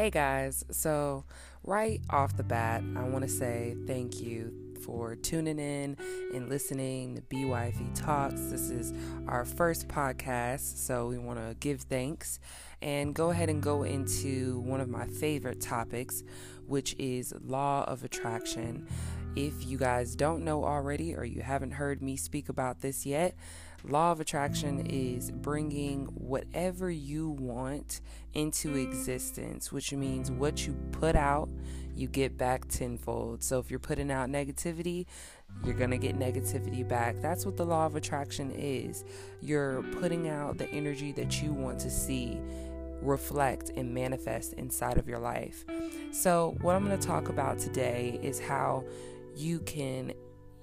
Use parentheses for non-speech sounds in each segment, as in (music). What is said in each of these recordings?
Hey guys, so right off the bat, I want to say thank you for tuning in and listening to BYV Talks. This is our first podcast, so we want to give thanks and go ahead and go into one of my favorite topics, which is law of attraction. If you guys don't know already or you haven't heard me speak about this yet, Law of attraction is bringing whatever you want into existence, which means what you put out, you get back tenfold. So if you're putting out negativity, you're going to get negativity back. That's what the law of attraction is. You're putting out the energy that you want to see reflect and manifest inside of your life. So, what I'm going to talk about today is how you can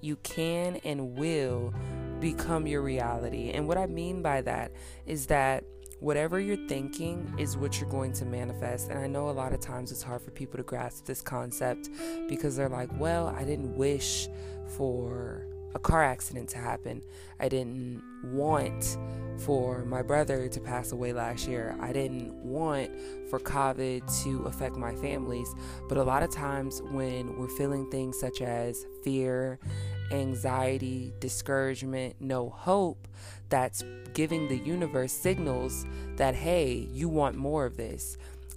you can and will become your reality. And what I mean by that is that whatever you're thinking is what you're going to manifest. And I know a lot of times it's hard for people to grasp this concept because they're like, well, I didn't wish for a car accident to happen. I didn't want for my brother to pass away last year. I didn't want for COVID to affect my families. But a lot of times when we're feeling things such as fear anxiety, discouragement, no hope, that's giving the universe signals that, hey, you want more of this.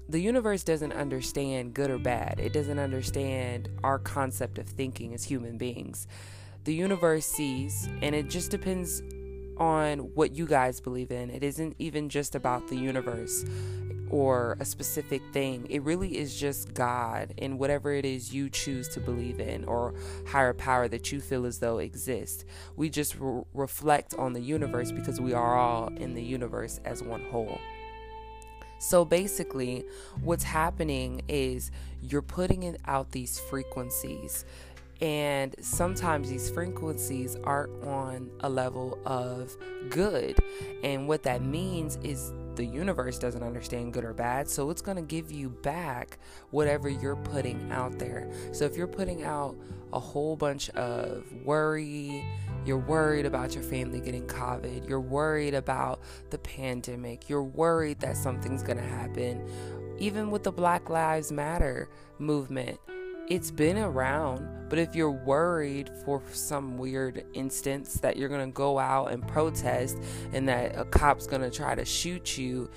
The universe doesn't understand good or bad, it doesn't understand our concept of thinking as human beings. The universe sees, and it just depends on what you guys believe in. It isn't even just about the universe or a specific thing. It really is just God and whatever it is you choose to believe in or higher power that you feel as though exists. We just re- reflect on the universe because we are all in the universe as one whole. So basically, what's happening is you're putting out these frequencies and sometimes these frequencies aren't on a level of good. And what that means is the universe doesn't understand good or bad. So it's going to give you back whatever you're putting out there. So if you're putting out a whole bunch of worry, you're worried about your family getting COVID, you're worried about the pandemic, you're worried that something's going to happen. Even with the Black Lives Matter movement, it's been around, but if you're worried for some weird instance that you're going to go out and protest and that a cop's going to try to shoot you,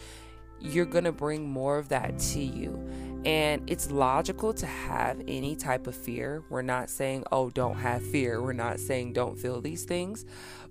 you're going to bring more of that to you. And it's logical to have any type of fear. We're not saying, oh, don't have fear. We're not saying don't feel these things.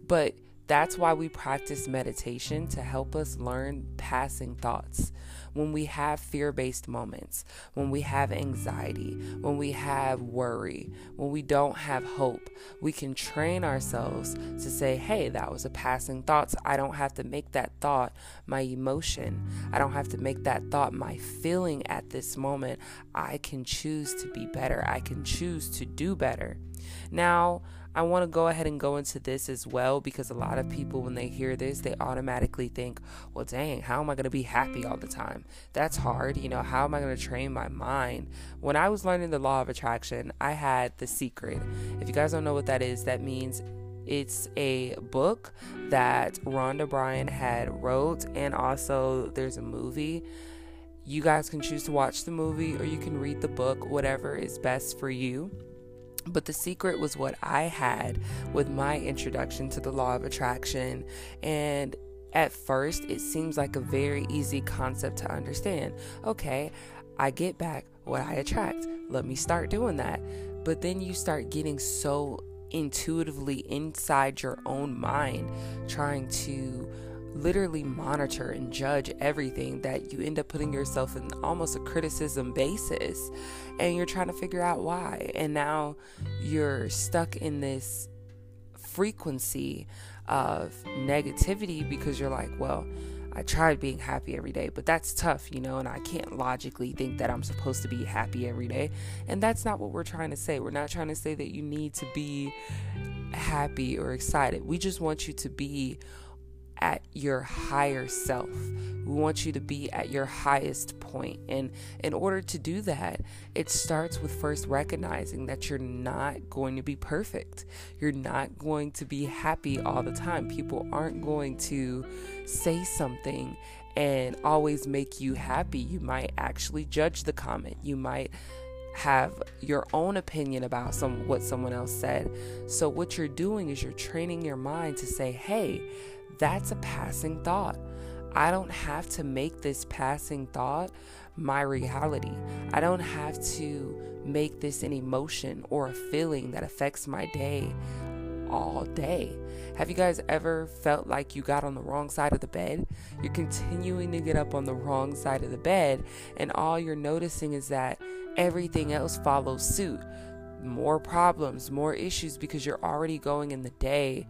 But that's why we practice meditation to help us learn passing thoughts when we have fear based moments, when we have anxiety, when we have worry, when we don't have hope, we can train ourselves to say, hey, that was a passing thought. So I don't have to make that thought my emotion. I don't have to make that thought my feeling at this moment. I can choose to be better. I can choose to do better. Now, I want to go ahead and go into this as well because a lot of people, when they hear this, they automatically think, well, dang, how am I going to be happy all the time? That's hard. You know, how am I going to train my mind? When I was learning the law of attraction, I had The Secret. If you guys don't know what that is, that means it's a book that Rhonda Byrne had wrote, and also there's a movie. You guys can choose to watch the movie or you can read the book, whatever is best for you. But the secret was what I had with my introduction to the law of attraction. And at first, it seems like a very easy concept to understand. Okay, I get back what I attract. Let me start doing that. But then you start getting so intuitively inside your own mind, trying to literally monitor and judge everything that you end up putting yourself in almost a criticism basis and you're trying to figure out why and now you're stuck in this frequency of negativity because you're like well I tried being happy every day, but that's tough, you know, and I can't logically think that I'm supposed to be happy every day. And that's not what we're trying to say. We're not trying to say that you need to be happy or excited. We just want you to be at your higher self. We want you to be at your highest point. And in order to do that, it starts with first recognizing that you're not going to be perfect. You're not going to be happy all the time. People aren't going to say something and always make you happy. You might actually judge the comment. You might have your own opinion about some what someone else said. So what you're doing is you're training your mind to say, "Hey, that's a passing thought. I don't have to make this passing thought my reality. I don't have to make this an emotion or a feeling that affects my day all day. Have you guys ever felt like you got on the wrong side of the bed? You're continuing to get up on the wrong side of the bed, and all you're noticing is that everything else follows suit. More problems, more issues because you're already going in the day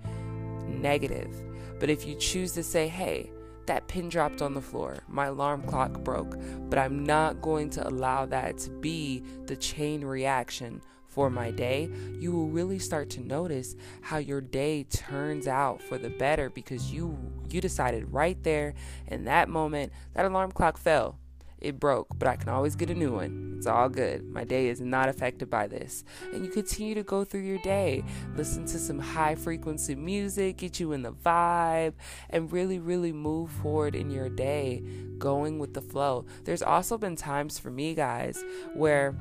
negative. But if you choose to say, hey, that pin dropped on the floor, my alarm clock broke, but I'm not going to allow that to be the chain reaction for my day, you will really start to notice how your day turns out for the better because you you decided right there in that moment that alarm clock fell it broke, but I can always get a new one. It's all good. My day is not affected by this. And you continue to go through your day, listen to some high frequency music, get you in the vibe, and really, really move forward in your day, going with the flow. There's also been times for me, guys, where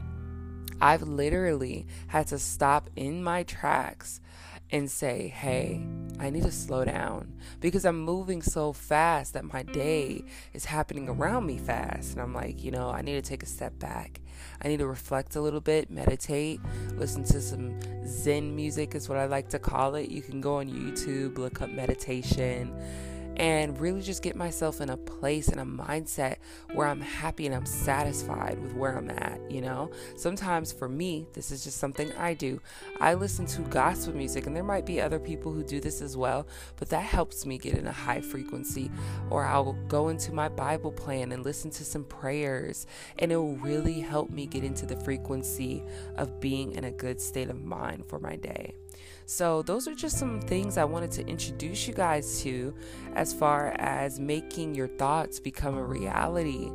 I've literally had to stop in my tracks and say, hey, I need to slow down because I'm moving so fast that my day is happening around me fast. And I'm like, you know, I need to take a step back. I need to reflect a little bit, meditate, listen to some Zen music, is what I like to call it. You can go on YouTube, look up meditation and really just get myself in a place and a mindset where I'm happy and I'm satisfied with where I'm at, you know? Sometimes for me, this is just something I do. I listen to gospel music, and there might be other people who do this as well, but that helps me get in a high frequency. Or I'll go into my Bible plan and listen to some prayers, and it will really help me get into the frequency of being in a good state of mind for my day. So, those are just some things I wanted to introduce you guys to as far as making your thoughts become a reality.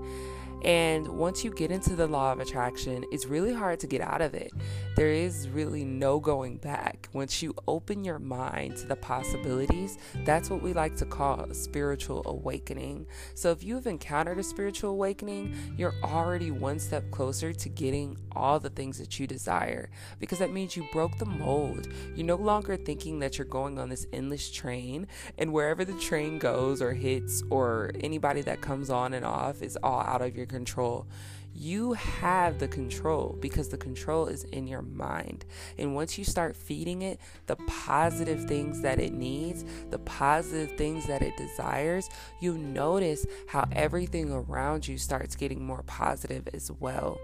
And once you get into the law of attraction, it's really hard to get out of it. There is really no going back. Once you open your mind to the possibilities, that's what we like to call a spiritual awakening. So if you've encountered a spiritual awakening, you're already one step closer to getting all the things that you desire because that means you broke the mold. You're no longer thinking that you're going on this endless train and wherever the train goes or hits or anybody that comes on and off is all out of your control. You have the control because the control is in your mind. And once you start feeding it the positive things that it needs, the positive things that it desires, you notice how everything around you starts getting more positive as well.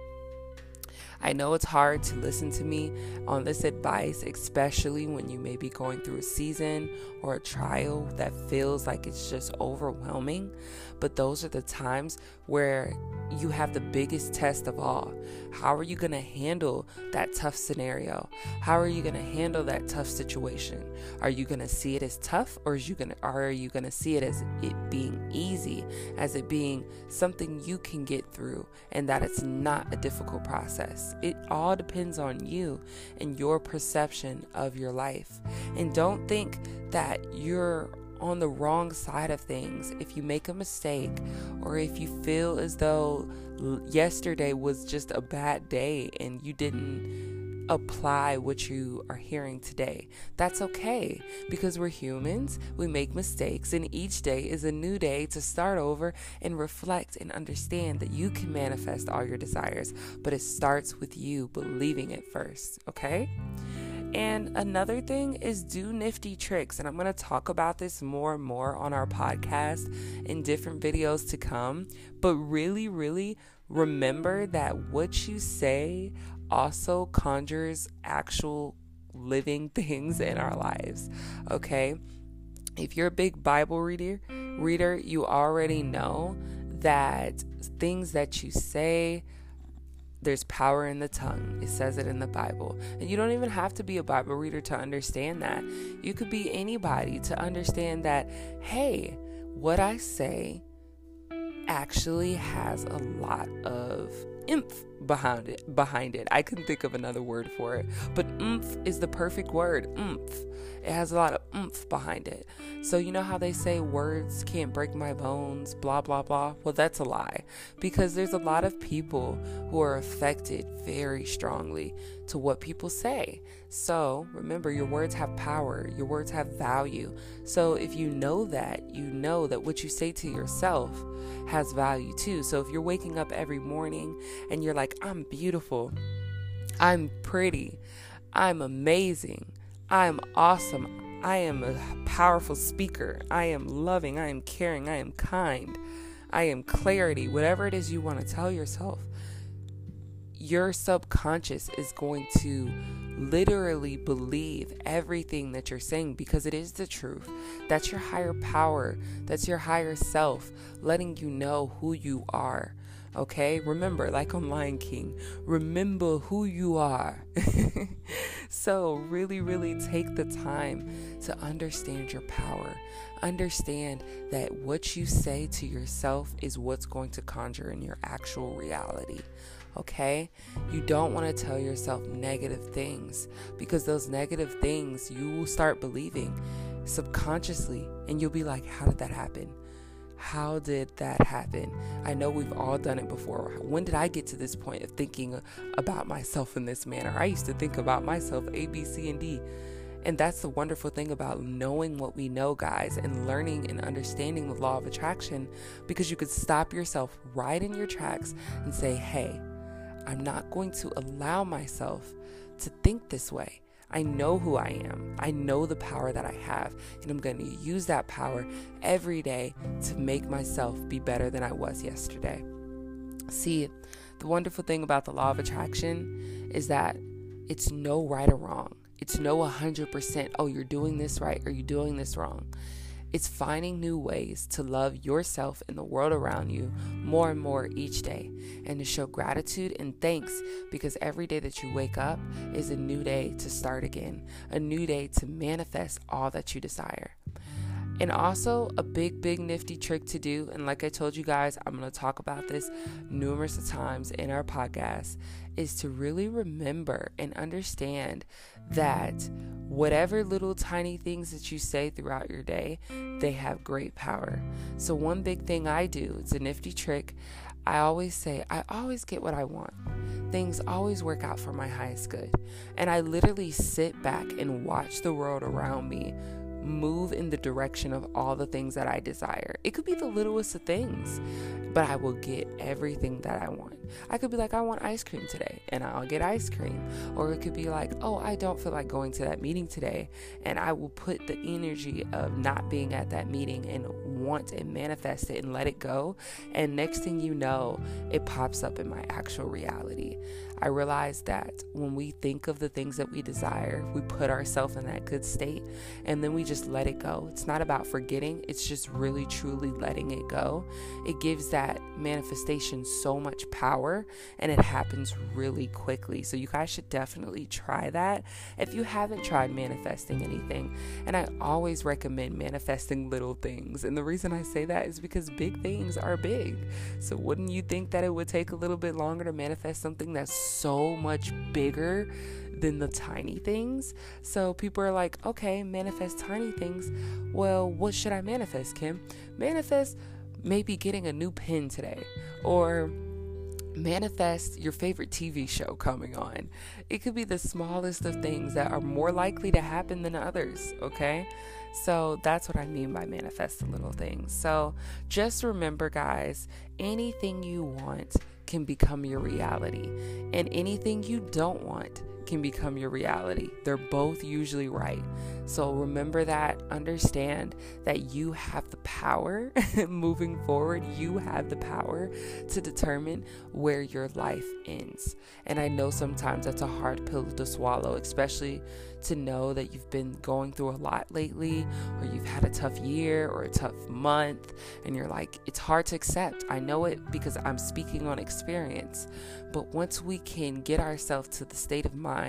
I know it's hard to listen to me on this advice, especially when you may be going through a season or a trial that feels like it's just overwhelming. But those are the times where you have the biggest test of all. How are you going to handle that tough scenario? How are you going to handle that tough situation? Are you going to see it as tough or you going are you going to see it as it being easy, as it being something you can get through and that it's not a difficult process? It all depends on you and your perception of your life. And don't think that you're on the wrong side of things, if you make a mistake, or if you feel as though yesterday was just a bad day and you didn't apply what you are hearing today. That's okay because we're humans, we make mistakes, and each day is a new day to start over and reflect and understand that you can manifest all your desires, but it starts with you believing it first, okay? And another thing is do nifty tricks. And I'm going to talk about this more and more on our podcast in different videos to come. But really, really remember that what you say also conjures actual living (laughs) things in our lives. Okay? If you're a big Bible reader, reader, you already know that things that you say there's power in the tongue. It says it in the Bible. And you don't even have to be a Bible reader to understand that. You could be anybody to understand that, hey, what I say actually has a lot of imph behind it behind it. I couldn't think of another word for it. But oomph is the perfect word. Oomph. It has a lot of oomph behind it. So, you know how they say words can't break my bones, blah, blah, blah? Well, that's a lie because there's a lot of people who are affected very strongly to what people say. So, remember, your words have power, your words have value. So, if you know that, you know that what you say to yourself has value too. So, if you're waking up every morning and you're like, I'm beautiful, I'm pretty, I'm amazing, I'm awesome, I am a powerful speaker. I am loving. I am caring. I am kind. I am clarity. Whatever it is you want to tell yourself, your subconscious is going to literally believe everything that you're saying because it is the truth. That's your higher power. That's your higher self letting you know who you are. Okay, remember, like on Lion King, remember who you are. (laughs) so, really, really take the time to understand your power. Understand that what you say to yourself is what's going to conjure in your actual reality. Okay, you don't want to tell yourself negative things because those negative things you will start believing subconsciously, and you'll be like, How did that happen? How did that happen? I know we've all done it before. When did I get to this point of thinking about myself in this manner? I used to think about myself A, B, C, and D. And that's the wonderful thing about knowing what we know, guys, and learning and understanding the law of attraction because you could stop yourself right in your tracks and say, hey, I'm not going to allow myself to think this way. I know who I am. I know the power that I have, and I'm going to use that power every day to make myself be better than I was yesterday. See, the wonderful thing about the law of attraction is that it's no right or wrong. It's no 100%, oh, you're doing this right or you're doing this wrong. It's finding new ways to love yourself and the world around you more and more each day and to show gratitude and thanks because every day that you wake up is a new day to start again, a new day to manifest all that you desire. And also, a big, big nifty trick to do, and like I told you guys, I'm to talk about this numerous times in our podcast, is to really remember and understand that whatever little tiny things that you say throughout your day, they have great power. So, one big thing I do, it's a nifty trick. I always say, I always get what I want. Things always work out for my highest good. And I literally sit back and watch the world around me move in the direction of all the things that I desire. It could be the littlest of things, but I will get everything that I want. I could be like, I want ice cream today, and I'll get ice cream. Or it could be like, oh, I don't feel like going to that meeting today, and I will put the energy of not being at that meeting and want and manifest it and let it go. And next thing you know, it pops up in my actual reality. I realize that when we think of the things that we desire, we put ourselves in that good state and then we just let it go. It's not about forgetting, it's just really truly letting it go. It gives that manifestation so much power and it happens really quickly. So, you guys should definitely try that if you haven't tried manifesting anything. And I always recommend manifesting little things. And the reason I say that is because big things are big. So, wouldn't you think that it would take a little bit longer to manifest something that's so much bigger than the tiny things. So people are like, okay, manifest tiny things. Well, what should I manifest, Kim? Manifest maybe getting a new pen today or manifest your favorite TV show coming on. It could be the smallest of things that are more likely to happen than others, okay? So that's what I mean by manifest the little things. So just remember, guys, anything you want can become your reality, and anything you don't want can become your reality. They're both usually right. So remember that, understand that you have the power (laughs) moving forward, you have the power to determine where your life ends. And I know sometimes that's a hard pill to swallow, especially to know that you've been going through a lot lately, or you've had a tough year or a tough month, and you're like, it's hard to accept. I know it because I'm speaking on experience. But once we can get ourselves to the state of mind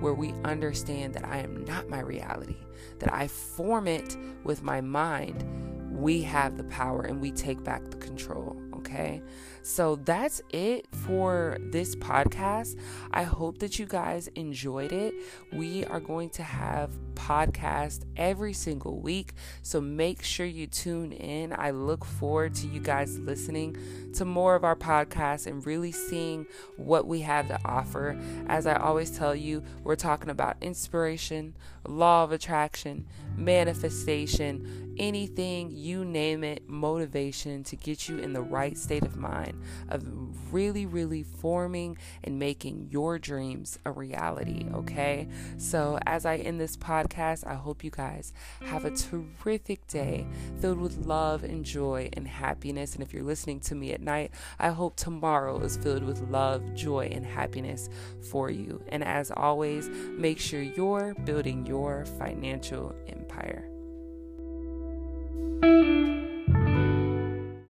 where we understand that I am not my reality, that I form it with my mind, we have the power and we take back the control Okay. So that's it for this podcast. I hope that you guys enjoyed it. We are going to have podcast every single week. So make sure you tune in. I look forward to you guys listening to more of our podcast and really seeing what we have to offer. As I always tell you, we're talking about inspiration, law of attraction, manifestation, anything, you name it, motivation to get you in the right state of mind of really, really forming and making your dreams a reality. Okay. So, as I end this podcast, I hope you guys have a terrific day filled with love and joy and happiness. And if you're listening to me at night, I hope tomorrow is filled with love, joy, and happiness for you. And as always, make sure you're building your financial empire.